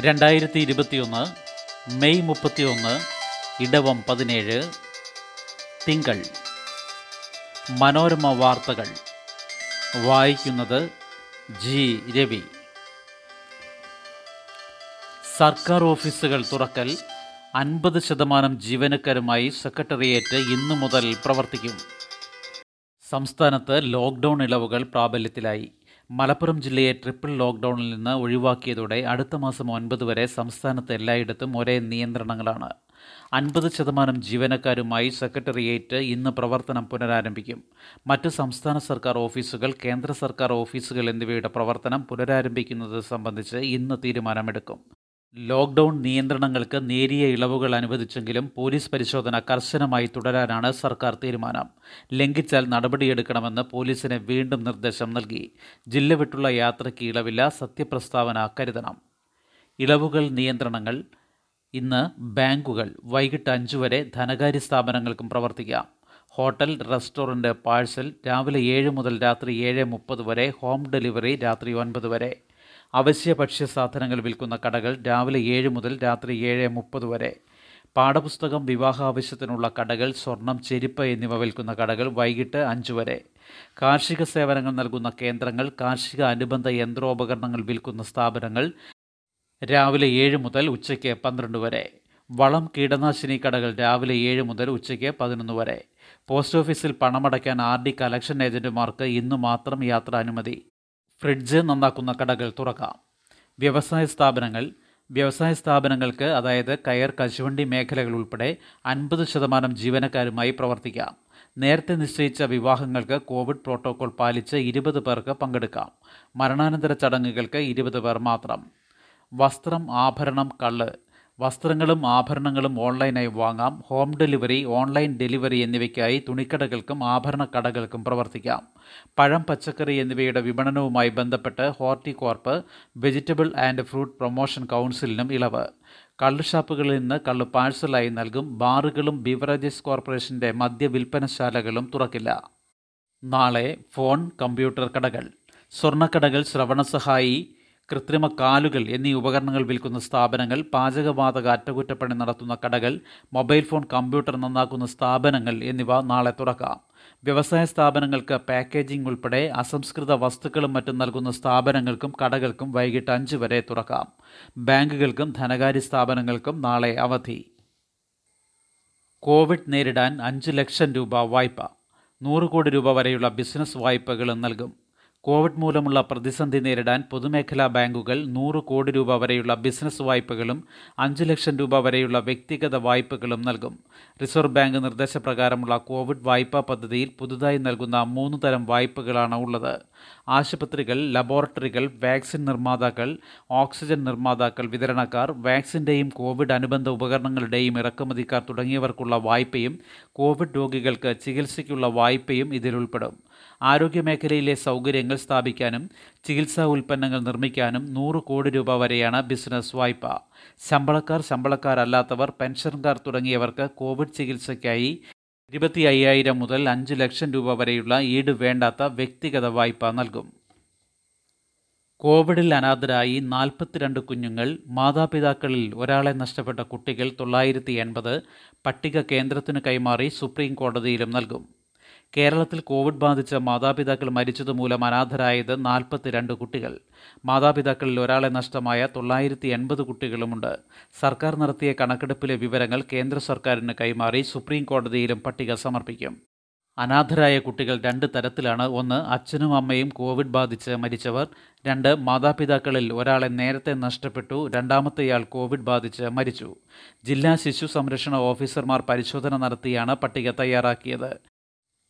രണ്ടായിരത്തി ഇരുപത്തിയൊന്ന് മെയ് മുപ്പത്തിയൊന്ന് ഇടവം പതിനേഴ് തിങ്കൾ. മനോരമ വാർത്തകൾ. വായിക്കുന്നത് ജി. രവി. സർക്കാർ ഓഫീസുകൾ തുറക്കൽ അൻപത് ശതമാനം ജീവനക്കാരുമായി സെക്രട്ടേറിയറ്റ് ഇന്നു മുതൽ പ്രവർത്തിക്കും. സംസ്ഥാനത്ത് ലോക്ക്ഡൗൺ ഇളവുകൾ പ്രാബല്യത്തിലായി. മലപ്പുറം ജില്ലയെ ട്രിപ്പിൾ ലോക്ക്ഡൗണിൽ നിന്ന് ഒഴിവാക്കിയതോടെ അടുത്ത മാസം ഒൻപത് വരെ സംസ്ഥാനത്ത് എല്ലായിടത്തും ഒരേ നിയന്ത്രണങ്ങളാണ്. അൻപത് ശതമാനം ജീവനക്കാരുമായി സെക്രട്ടേറിയറ്റ് ഇന്ന് പ്രവർത്തനം പുനരാരംഭിക്കും. മറ്റ് സംസ്ഥാന സർക്കാർ ഓഫീസുകൾ കേന്ദ്ര സർക്കാർ ഓഫീസുകൾ എന്നിവയുടെ പ്രവർത്തനം പുനരാരംഭിക്കുന്നത് സംബന്ധിച്ച് ഇന്ന് തീരുമാനമെടുക്കും. ലോക്ക്ഡൗൺ നിയന്ത്രണങ്ങൾക്ക് നേരിയ ഇളവുകൾ അനുവദിച്ചെങ്കിലും പോലീസ് പരിശോധന കർശനമായി തുടരാനാണ് സർക്കാർ തീരുമാനം. ലംഘിച്ചാൽ നടപടിയെടുക്കണമെന്ന് പോലീസിന് വീണ്ടും നിർദ്ദേശം നൽകി. ജില്ല വിട്ടുള്ള യാത്രയ്ക്ക് ഇളവില്ല സത്യപ്രസ്താവന കരുതണം. ഇളവുകൾ നിയന്ത്രണങ്ങൾ ഇന്ന് ബാങ്കുകൾ വൈകിട്ട് അഞ്ചു വരെ ധനകാര്യ സ്ഥാപനങ്ങൾക്കും പ്രവർത്തിക്കാം. ഹോട്ടൽ റെസ്റ്റോറന്റ് പാഴ്സൽ രാവിലെ ഏഴ് മുതൽ രാത്രി ഏഴ് മുപ്പത് വരെ ഹോം ഡെലിവറി രാത്രി ഒൻപത് വരെ. അവശ്യ ഭക്ഷ്യ സാധനങ്ങൾ വിൽക്കുന്ന കടകൾ രാവിലെ ഏഴ് മുതൽ രാത്രി ഏഴ് മുപ്പത് വരെ. പാഠപുസ്തകം വിവാഹ ആവശ്യത്തിനുള്ള കടകൾ സ്വർണം ചെരുപ്പ് എന്നിവ വിൽക്കുന്ന കടകൾ വൈകിട്ട് അഞ്ചു വരെ. കാർഷിക സേവനങ്ങൾ നൽകുന്ന കേന്ദ്രങ്ങൾ കാർഷിക അനുബന്ധ യന്ത്രോപകരണങ്ങൾ വിൽക്കുന്ന സ്ഥാപനങ്ങൾ രാവിലെ ഏഴ് മുതൽ ഉച്ചയ്ക്ക് പന്ത്രണ്ട് വരെ. വളം കീടനാശിനി കടകൾ രാവിലെ ഏഴ് മുതൽ ഉച്ചയ്ക്ക് പതിനൊന്ന് വരെ. പോസ്റ്റ് ഓഫീസിൽ പണമടയ്ക്കാൻ ആർ ഡി കലക്ഷൻ ഏജന്റുമാർക്ക് ഇന്നു മാത്രം യാത്ര അനുമതി ഫ്രിഡ്ജ് നന്നാക്കുന്ന കടകൾ തുറക്കാം. വ്യവസായ സ്ഥാപനങ്ങൾ വ്യവസായ സ്ഥാപനങ്ങൾക്ക് അതായത് കയർ കശുവണ്ടി മേഖലകൾ ഉൾപ്പെടെ അൻപത് ശതമാനം ജീവനക്കാരുമായി പ്രവർത്തിക്കാം. നേരത്തെ നിശ്ചയിച്ച വിവാഹങ്ങൾക്ക് കോവിഡ് പ്രോട്ടോകോൾ പാലിച്ച് ഇരുപത് പേർക്ക് പങ്കെടുക്കാം. മരണാനന്തര ചടങ്ങുകൾക്ക് ഇരുപത് പേർ മാത്രം. വസ്ത്രം ആഭരണം കള്ള് വസ്ത്രങ്ങളും ആഭരണങ്ങളും ഓൺലൈനായി വാങ്ങാം. ഹോം ഡെലിവറി ഓൺലൈൻ ഡെലിവറി എന്നിവയ്ക്കായി തുണിക്കടകൾക്കും ആഭരണ കടകൾക്കും പ്രവർത്തിക്കാം. പഴം പച്ചക്കറി എന്നിവയുടെ വിപണനവുമായി ബന്ധപ്പെട്ട് Horticorp vegetable and fruit promotion കൗൺസിലിനും ഇളവ്. കള്ള് ഷാപ്പുകളിൽ നിന്ന് കള്ള് പാഴ്സലായി നൽകും. ബാറുകളും ബിവറേജസ് കോർപ്പറേഷന്റെ മദ്യ വിൽപ്പനശാലകളും തുറക്കില്ല. നാളെ ഫോൺ കമ്പ്യൂട്ടർ കടകൾ. സ്വർണക്കടകൾ ശ്രവണസഹായി കൃത്രിമ കാലുകൾ എന്നീ ഉപകരണങ്ങൾ വിൽക്കുന്ന സ്ഥാപനങ്ങൾ പാചകവാതക അറ്റകുറ്റപ്പണി നടത്തുന്ന കടകൾ മൊബൈൽ ഫോൺ കമ്പ്യൂട്ടർ നന്നാക്കുന്ന സ്ഥാപനങ്ങൾ എന്നിവ നാളെ തുറക്കാം. വ്യവസായ സ്ഥാപനങ്ങൾക്ക് പാക്കേജിംഗ് ഉൾപ്പെടെ അസംസ്കൃത വസ്തുക്കളും മറ്റും നൽകുന്ന സ്ഥാപനങ്ങൾക്കും കടകൾക്കും വൈകിട്ട് അഞ്ച് വരെ തുറക്കാം. ബാങ്കുകൾക്കും ധനകാര്യ സ്ഥാപനങ്ങൾക്കും നാളെ അവധി. കോവിഡ് നേരിടാൻ അഞ്ച് ലക്ഷം രൂപ വായ്പ. നൂറ് കോടി രൂപ വരെയുള്ള ബിസിനസ് വായ്പകളും നൽകും. കോവിഡ് മൂലമുള്ള പ്രതിസന്ധി നേരിടാൻ പൊതുമേഖലാ ബാങ്കുകൾ നൂറ് കോടി രൂപ വരെയുള്ള ബിസിനസ് വായ്പകളും അഞ്ച് ലക്ഷം രൂപ വരെയുള്ള വ്യക്തിഗത വായ്പകളും നൽകും. റിസർവ് ബാങ്ക് നിർദ്ദേശപ്രകാരമുള്ള കോവിഡ് വായ്പാ പദ്ധതിയിൽ പുതുതായി നൽകുന്ന മൂന്ന് തരം വായ്പകളാണ് ഉള്ളത്. ആശുപത്രികൾ ലബോറട്ടറികൾ വാക്സിൻ നിർമ്മാതാക്കൾ ഓക്സിജൻ നിർമ്മാതാക്കൾ വിതരണക്കാർ വാക്സിന്റെയും കോവിഡ് അനുബന്ധ ഉപകരണങ്ങളുടെയും ഇറക്കുമതിക്കാർ തുടങ്ങിയവർക്കുള്ള വായ്പയും കോവിഡ് രോഗികൾക്ക് ചികിത്സയ്ക്കുള്ള വായ്പയും ഇതിലുൾപ്പെടും ആരോഗ്യമേഖലയിലെ സൗകര്യങ്ങൾ സ്ഥാപിക്കാനും ചികിത്സാ ഉൽപ്പന്നങ്ങൾ നിർമ്മിക്കാനും നൂറ് കോടി രൂപ വരെയാണ് ബിസിനസ് വായ്പ. ശമ്പളക്കാർ ശമ്പളക്കാരല്ലാത്തവർ പെൻഷൻകാർ തുടങ്ങിയവർക്ക് കോവിഡ് ചികിത്സയ്ക്കായി ഇരുപത്തി അയ്യായിരം മുതൽ അഞ്ച് ലക്ഷം രൂപ വരെയുള്ള ഈട് വേണ്ടാത്ത വ്യക്തിഗത വായ്പ നൽകും. കോവിഡിൽ അനാഥരായി നാൽപ്പത്തിരണ്ട് കുഞ്ഞുങ്ങൾ മാതാപിതാക്കളിൽ ഒരാളെ നഷ്ടപ്പെട്ട കുട്ടികൾ തൊള്ളായിരത്തി എൺപത് പട്ടിക കേന്ദ്രത്തിന് കൈമാറി സുപ്രീം കോടതിയിലും നൽകും. കേരളത്തിൽ കോവിഡ് ബാധിച്ച് മാതാപിതാക്കൾ മരിച്ചതുമൂലം അനാഥരായത് നാൽപ്പത്തിരണ്ട് കുട്ടികൾ. മാതാപിതാക്കളിൽ ഒരാളെ നഷ്ടമായ തൊള്ളായിരത്തി എൺപത് കുട്ടികളുമുണ്ട്. സർക്കാർ നടത്തിയ കണക്കെടുപ്പിലെ വിവരങ്ങൾ കേന്ദ്ര സർക്കാരിന് കൈമാറി സുപ്രീം കോടതിയിലും പട്ടിക സമർപ്പിക്കും. അനാഥരായ കുട്ടികൾ രണ്ട് തരത്തിലാണ്. ഒന്ന് അച്ഛനും അമ്മയും കോവിഡ് ബാധിച്ച് മരിച്ചവർ. രണ്ട് മാതാപിതാക്കളിൽ ഒരാളെ നേരത്തെ നഷ്ടപ്പെട്ടു. രണ്ടാമത്തെയാൾ കോവിഡ് ബാധിച്ച് മരിച്ചു. ജില്ലാ ശിശു സംരക്ഷണ ഓഫീസർമാർ പരിശോധന നടത്തിയാണ് പട്ടിക തയ്യാറാക്കിയത്.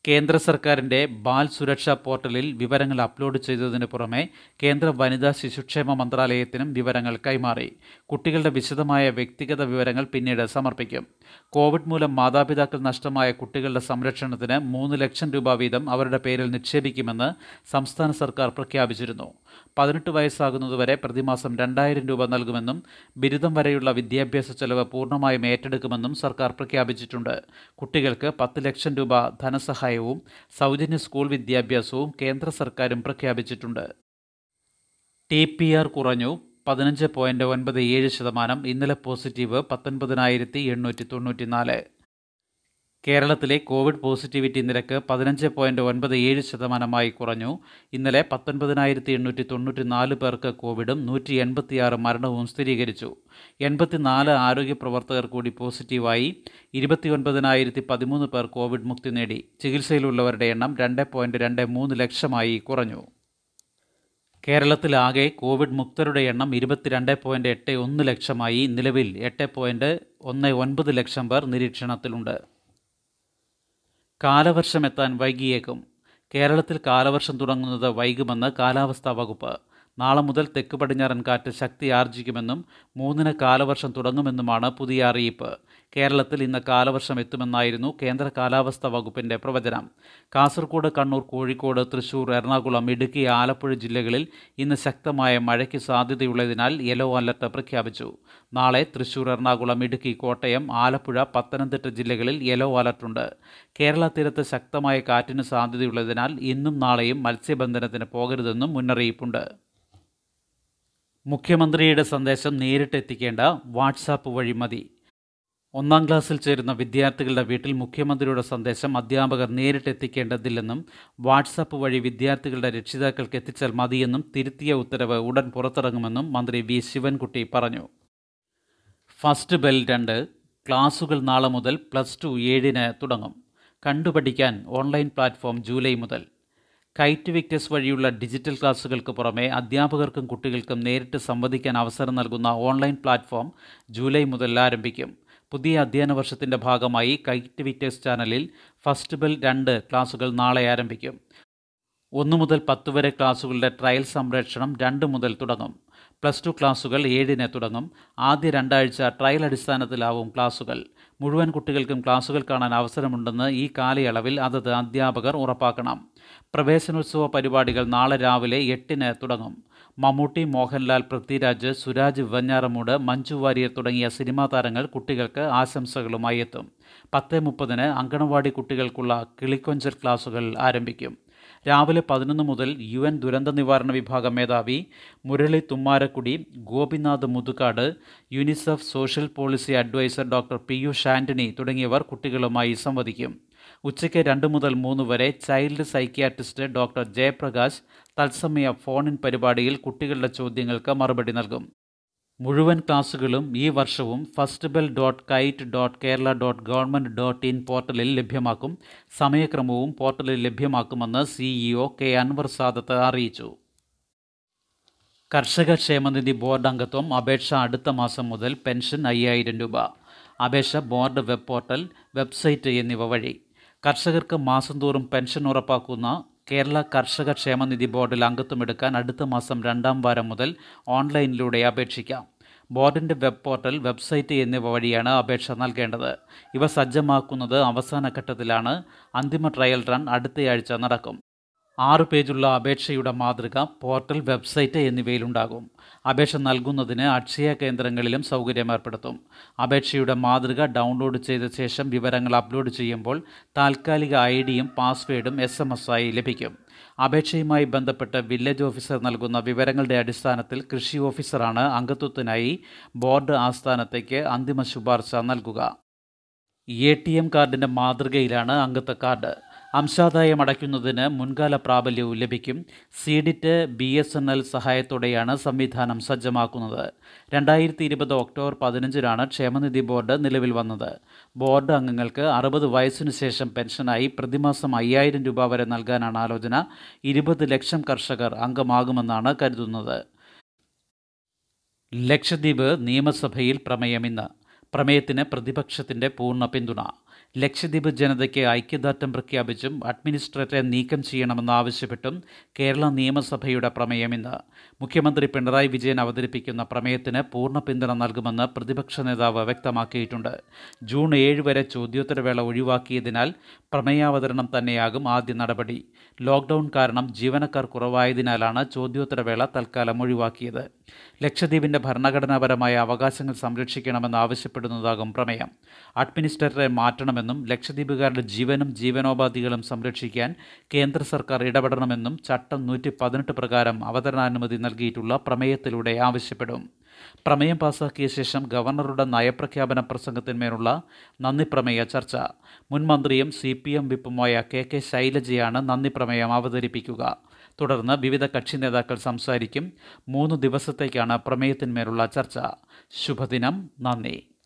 കേന്ദ്ര സർക്കാരിന്റെ ബാൽ സുരക്ഷാ പോർട്ടലിൽ വിവരങ്ങൾ അപ്ലോഡ് ചെയ്തതിന് പുറമെ കേന്ദ്ര വനിതാ ശിശുക്ഷേമ മന്ത്രാലയത്തിനും വിവരങ്ങൾ കൈമാറി. കുട്ടികളുടെ വിശദമായ വ്യക്തിഗത വിവരങ്ങൾ പിന്നീട് സമർപ്പിക്കും. കോവിഡ് മൂലം മാതാപിതാക്കൾ നഷ്ടമായ കുട്ടികളുടെ സംരക്ഷണത്തിന് മൂന്ന് ലക്ഷം രൂപ വീതം അവരുടെ പേരിൽ നിക്ഷേപിക്കുമെന്ന് സംസ്ഥാന സർക്കാർ പ്രഖ്യാപിച്ചിരുന്നു. പതിനെട്ട് വയസ്സാകുന്നതുവരെ പ്രതിമാസം രണ്ടായിരം രൂപ നൽകുമെന്നും ബിരുദം വരെയുള്ള വിദ്യാഭ്യാസ ചെലവ് പൂർണമായും ഏറ്റെടുക്കുമെന്നും സർക്കാർ പ്രഖ്യാപിച്ചിട്ടുണ്ട്. കുട്ടികൾക്ക് പത്ത് ലക്ഷം രൂപ ധനസഹായവും സൗജന്യ സ്കൂൾ വിദ്യാഭ്യാസവും കേന്ദ്ര സർക്കാരും പ്രഖ്യാപിച്ചിട്ടുണ്ട്. ടി പി ആർ കുറഞ്ഞു. പതിനഞ്ച് പോയിന്റ് ഒൻപത് ഏഴ് ശതമാനം ഇന്നലെ പോസിറ്റീവ് പത്തൊൻപതിനായിരത്തി എണ്ണൂറ്റി തൊണ്ണൂറ്റി നാല് കേരളത്തിലെ കോവിഡ് പോസിറ്റിവിറ്റി നിരക്ക് പതിനഞ്ച് പോയിന്റ് ഒൻപത് ഏഴ് ശതമാനമായി കുറഞ്ഞു. ഇന്നലെ പത്തൊൻപതിനായിരത്തി എണ്ണൂറ്റി തൊണ്ണൂറ്റി നാല് പേർക്ക് കോവിഡും നൂറ്റി എൺപത്തിയാറ് മരണവും സ്ഥിരീകരിച്ചു. എൺപത്തിനാല് ആരോഗ്യ പ്രവർത്തകർ കൂടി പോസിറ്റീവായി. ഇരുപത്തി ഒൻപതിനായിരത്തി പതിമൂന്ന് പേർ കോവിഡ് മുക്തി നേടി. ചികിത്സയിലുള്ളവരുടെ എണ്ണം രണ്ട് പോയിന്റ് രണ്ട് മൂന്ന് ലക്ഷമായി കുറഞ്ഞു. കേരളത്തിലാകെ കോവിഡ് മുക്തരുടെ എണ്ണം ഇരുപത്തിരണ്ട് പോയിന്റ് എട്ട് ഒന്ന് ലക്ഷമായി. നിലവിൽ എട്ട് പോയിന്റ് ഒന്ന് ഒൻപത് ലക്ഷം പേർ നിരീക്ഷണത്തിലുണ്ട്. കാലവർഷം എത്താൻ വൈകിയേക്കും. കേരളത്തിൽ കാലവർഷം തുടങ്ങുന്നത് വൈകുമെന്ന് കാലാവസ്ഥാ വകുപ്പ്. നാളെ മുതൽ തെക്ക് പടിഞ്ഞാറൻ കാറ്റ് ശക്തി ആർജിക്കുമെന്നും മൂന്നിന് കാലവർഷം തുടങ്ങുമെന്നുമാണ് പുതിയ അറിയിപ്പ്. കേരളത്തിൽ ഇന്ന് കാലവർഷം എത്തുമെന്നായിരുന്നു കേന്ദ്ര കാലാവസ്ഥാ വകുപ്പിന്റെ പ്രവചനം. കാസർഗോഡ് കണ്ണൂർ കോഴിക്കോട് തൃശൂർ എറണാകുളം ഇടുക്കി ആലപ്പുഴ ജില്ലകളിൽ ഇന്ന് ശക്തമായ മഴയ്ക്ക് സാധ്യതയുള്ളതിനാൽ യെല്ലോ അലർട്ട് പ്രഖ്യാപിച്ചു. നാളെ തൃശൂർ എറണാകുളം ഇടുക്കി കോട്ടയം ആലപ്പുഴ പത്തനംതിട്ട ജില്ലകളിൽ യെല്ലോ അലർട്ടുണ്ട് കേരള തീരത്ത് ശക്തമായ കാറ്റിന് സാധ്യതയുള്ളതിനാൽ ഇന്നും നാളെയും മത്സ്യബന്ധനത്തിന് പോകരുതെന്നും മുന്നറിയിപ്പുണ്ട്. മുഖ്യമന്ത്രിയുടെ സന്ദേശം നേരിട്ട് എത്തിക്കേണ്ട വാട്സാപ്പ് വഴി മതി. ഒന്നാം ക്ലാസ്സിൽ ചേരുന്ന വിദ്യാർത്ഥികളുടെ വീട്ടിൽ മുഖ്യമന്ത്രിയുടെ സന്ദേശം അധ്യാപകർ നേരിട്ട് എത്തിക്കേണ്ടതില്ലെന്നും വാട്സാപ്പ് വഴി വിദ്യാർത്ഥികളുടെ രക്ഷിതാക്കൾക്ക് എത്തിച്ചാൽ മതിയെന്നും തിരുത്തിയ ഉത്തരവ് ഉടൻ പുറത്തിറങ്ങുമെന്നും മന്ത്രി വി. ശിവൻകുട്ടി പറഞ്ഞു. ഫസ്റ്റ് ബെൽ രണ്ട് ക്ലാസുകൾ നാളെ മുതൽ പ്ലസ് ടു ഏഴിന് തുടങ്ങും. കണ്ടുപഠിക്കാൻ ഓൺലൈൻ പ്ലാറ്റ്ഫോം ജൂലൈ മുതൽ. കൈറ്റ് വിക്റ്റസ് വഴിയുള്ള ഡിജിറ്റൽ ക്ലാസുകൾക്ക് പുറമെ അധ്യാപകർക്കും കുട്ടികൾക്കും നേരിട്ട് സംവദിക്കാൻ അവസരം നൽകുന്ന ഓൺലൈൻ പ്ലാറ്റ്ഫോം ജൂലൈ മുതൽ ആരംഭിക്കും. പുതിയ അധ്യയന വർഷത്തിന്റെ ഭാഗമായി കൈറ്റ് വിക്ടേഴ്സ് ചാനലിൽ ഫസ്റ്റ് ബെൽ രണ്ട് ക്ലാസുകൾ നാളെ ആരംഭിക്കും. ഒന്നു മുതൽ പത്ത് വരെ ക്ലാസുകളുടെ ട്രയൽ സംരക്ഷണം രണ്ട് മുതൽ തുടങ്ങും. പ്ലസ് ടു ക്ലാസുകൾ ഏഴിന് തുടങ്ങും. ആദ്യ രണ്ടാഴ്ച ട്രയൽ അടിസ്ഥാനത്തിലാവും ക്ലാസുകൾ മുഴുവൻ കുട്ടികൾക്കും ക്ലാസുകൾ കാണാൻ അവസരമുണ്ടെന്ന് ഈ കാലയളവിൽ അതത് അധ്യാപകർ ഉറപ്പാക്കണം. പ്രവേശനോത്സവ പരിപാടികൾ നാളെ രാവിലെ എട്ടിന് തുടങ്ങും. മമ്മൂട്ടി മോഹൻലാൽ പൃഥ്വിരാജ് സുരാജ് വെഞ്ഞാറമൂട് മഞ്ജു വാര്യർ തുടങ്ങിയ സിനിമാ താരങ്ങൾ കുട്ടികൾക്ക് ആശംസകളുമായി എത്തും. പത്ത് മുപ്പതിന് അങ്കണവാടി കുട്ടികൾക്കുള്ള കിളിക്കൊഞ്ചൽ ക്ലാസുകൾ ആരംഭിക്കും. രാവിലെ പതിനൊന്ന് മുതൽ യു എൻ ദുരന്ത നിവാരണ വിഭാഗം മേധാവി Murali Thummarukudy Gopinath Muthukad UNICEF social policy adviser doctor Piyush Antony തുടങ്ങിയവർ കുട്ടികളുമായി സംവദിക്കും. ഉച്ചയ്ക്ക് രണ്ട് മുതൽ മൂന്ന് വരെ ചൈൽഡ് സൈക്യാട്രിസ്റ്റ് ഡോക്ടർ ജയപ്രകാശ് തത്സമയ ഫോണിൻ പരിപാടിയിൽ കുട്ടികളുടെ ചോദ്യങ്ങൾക്ക് മറുപടി നൽകും. മുഴുവൻ ക്ലാസുകളും ഈ വർഷവും first bell dot KITE dot Kerala dot government dot in പോർട്ടലിൽ ലഭ്യമാക്കും. സമയക്രമവും പോർട്ടലിൽ ലഭ്യമാക്കുമെന്ന് സിഇഒ കെ അൻവർ സാദത്ത് അറിയിച്ചു. കർഷക ക്ഷേമനിധി ബോർഡ് അംഗത്വം അപേക്ഷ അടുത്ത മാസം മുതൽ പെൻഷൻ അയ്യായിരം രൂപ. അപേക്ഷ ബോർഡ് വെബ് പോർട്ടൽ വെബ്സൈറ്റ് എന്നിവ വഴി. കർഷകർക്ക് മാസം തോറും പെൻഷൻ ഉറപ്പാക്കുന്ന കേരള കർഷക ക്ഷേമനിധി ബോർഡിൽ അംഗത്വമെടുക്കാൻ അടുത്ത മാസം രണ്ടാം വാരം മുതൽ ഓൺലൈനിലൂടെ അപേക്ഷിക്കാം. ബോർഡിന്റെ വെബ് പോർട്ടൽ വെബ്സൈറ്റ് എന്നിവ വഴിയാണ് അപേക്ഷ നൽകേണ്ടത്. ഇവ സജ്ജമാക്കുന്നത് അവസാന ഘട്ടത്തിലാണ്. അന്തിമ ട്രയൽ റൺ അടുത്തയാഴ്ച നടക്കും. ആറ് പേജുള്ള അപേക്ഷയുടെ മാതൃക പോർട്ടൽ വെബ്സൈറ്റ് എന്നിവയിലുണ്ടാകും. അപേക്ഷ നൽകുന്നതിന് അക്ഷയ കേന്ദ്രങ്ങളിലും സൗകര്യം ഏർപ്പെടുത്തും. അപേക്ഷയുടെ മാതൃക ഡൗൺലോഡ് ചെയ്ത ശേഷം വിവരങ്ങൾ അപ്ലോഡ് ചെയ്യുമ്പോൾ താൽക്കാലിക ഐ ഡിയും പാസ്വേഡും എസ് എം എസ് ആയി ലഭിക്കും. അപേക്ഷയുമായി ബന്ധപ്പെട്ട് വില്ലേജ് ഓഫീസർ നൽകുന്ന വിവരങ്ങളുടെ അടിസ്ഥാനത്തിൽ കൃഷി ഓഫീസറാണ് അംഗത്വത്തിനായി ബോർഡ് ആസ്ഥാനത്തേക്ക് അന്തിമ ശുപാർശ നൽകുക. എ ടി എം കാർഡിന്റെ മാതൃകയിലാണ് അംഗത്വ കാർഡ്. അംശാദായം അടയ്ക്കുന്നതിന് മുൻകാല പ്രാബല്യവും ലഭിക്കും. CDIT B S N L സഹായത്തോടെയാണ് സംവിധാനം സജ്ജമാക്കുന്നത്. രണ്ടായിരത്തി ഇരുപത് ഒക്ടോബർ പതിനഞ്ചിനാണ് ക്ഷേമനിധി ബോർഡ് നിലവിൽ വന്നത്. ബോർഡ് അംഗങ്ങൾക്ക് അറുപത് വയസ്സിനു ശേഷം പെൻഷനായി പ്രതിമാസം അയ്യായിരം രൂപ വരെ നൽകാനാണ് ആലോചന. ഇരുപത് ലക്ഷം കർഷകർ അംഗമാകുമെന്നാണ് കരുതുന്നത്. ലക്ഷദ്വീപ് നിയമസഭയിൽ പ്രമേയം ഇന്ന്. പ്രമേയത്തിന് പ്രതിപക്ഷത്തിന്റെ പൂർണ പിന്തുണ. ലക്ഷദ്വീപ് ജനതയ്ക്ക് ഐക്യദാർഢ്യം പ്രഖ്യാപിച്ചും അഡ്മിനിസ്ട്രേറ്ററെ നീക്കം ചെയ്യണമെന്നാവശ്യപ്പെട്ടും കേരള നിയമസഭയുടെ പ്രമേയം ഇന്ന്. മുഖ്യമന്ത്രി പിണറായി വിജയൻ അവതരിപ്പിക്കുന്ന പ്രമേയത്തിന് പൂർണ പിന്തുണ നൽകുമെന്ന് പ്രതിപക്ഷ നേതാവ് വ്യക്തമാക്കിയിട്ടുണ്ട്. ജൂൺ ഏഴ് വരെ ചോദ്യോത്തരവേള ഒഴിവാക്കിയതിനാൽ പ്രമേയാവതരണം തന്നെയാകും ആദ്യ നടപടി. ലോക്ക്ഡൌൺ കാരണം ജീവനക്കാർ കുറവായതിനാലാണ് ചോദ്യോത്തരവേള തൽക്കാലം ഒഴിവാക്കിയത്. ലക്ഷദ്വീപിന്റെ ഭരണഘടനാപരമായ അവകാശങ്ങൾ സംരക്ഷിക്കണമെന്ന് ആവശ്യപ്പെടുന്നതാകും പ്രമേയം. അഡ്മിനിസ്ട്രേറ്ററെ മാറ്റണമെന്നും ലക്ഷദ്വീപുകാരുടെ ജീവനും ജീവനോപാധികളും സംരക്ഷിക്കാൻ കേന്ദ്ര സർക്കാർ ഇടപെടണമെന്നും ചട്ടം നൂറ്റി പ്രകാരം അവതരണാനുമതി നൽകിയിട്ടുള്ള പ്രമേയത്തിലൂടെ ആവശ്യപ്പെടും. പ്രമേയം പാസാക്കിയ ശേഷം ഗവർണറുടെ നയപ്രഖ്യാപന പ്രസംഗത്തിന്മേലുള്ള നന്ദി പ്രമേയ ചർച്ച. മുൻ മന്ത്രിയും സി പി എം വിപ്പുമായ കെ കെ ശൈലജയാണ് നന്ദി പ്രമേയം അവതരിപ്പിക്കുക. തുടർന്ന് വിവിധ കക്ഷി നേതാക്കൾ സംസാരിക്കും. മൂന്ന് ദിവസത്തേക്കാണ് പ്രമേയത്തിന്മേലുള്ള ചർച്ച. ശുഭദിനം. നന്ദി.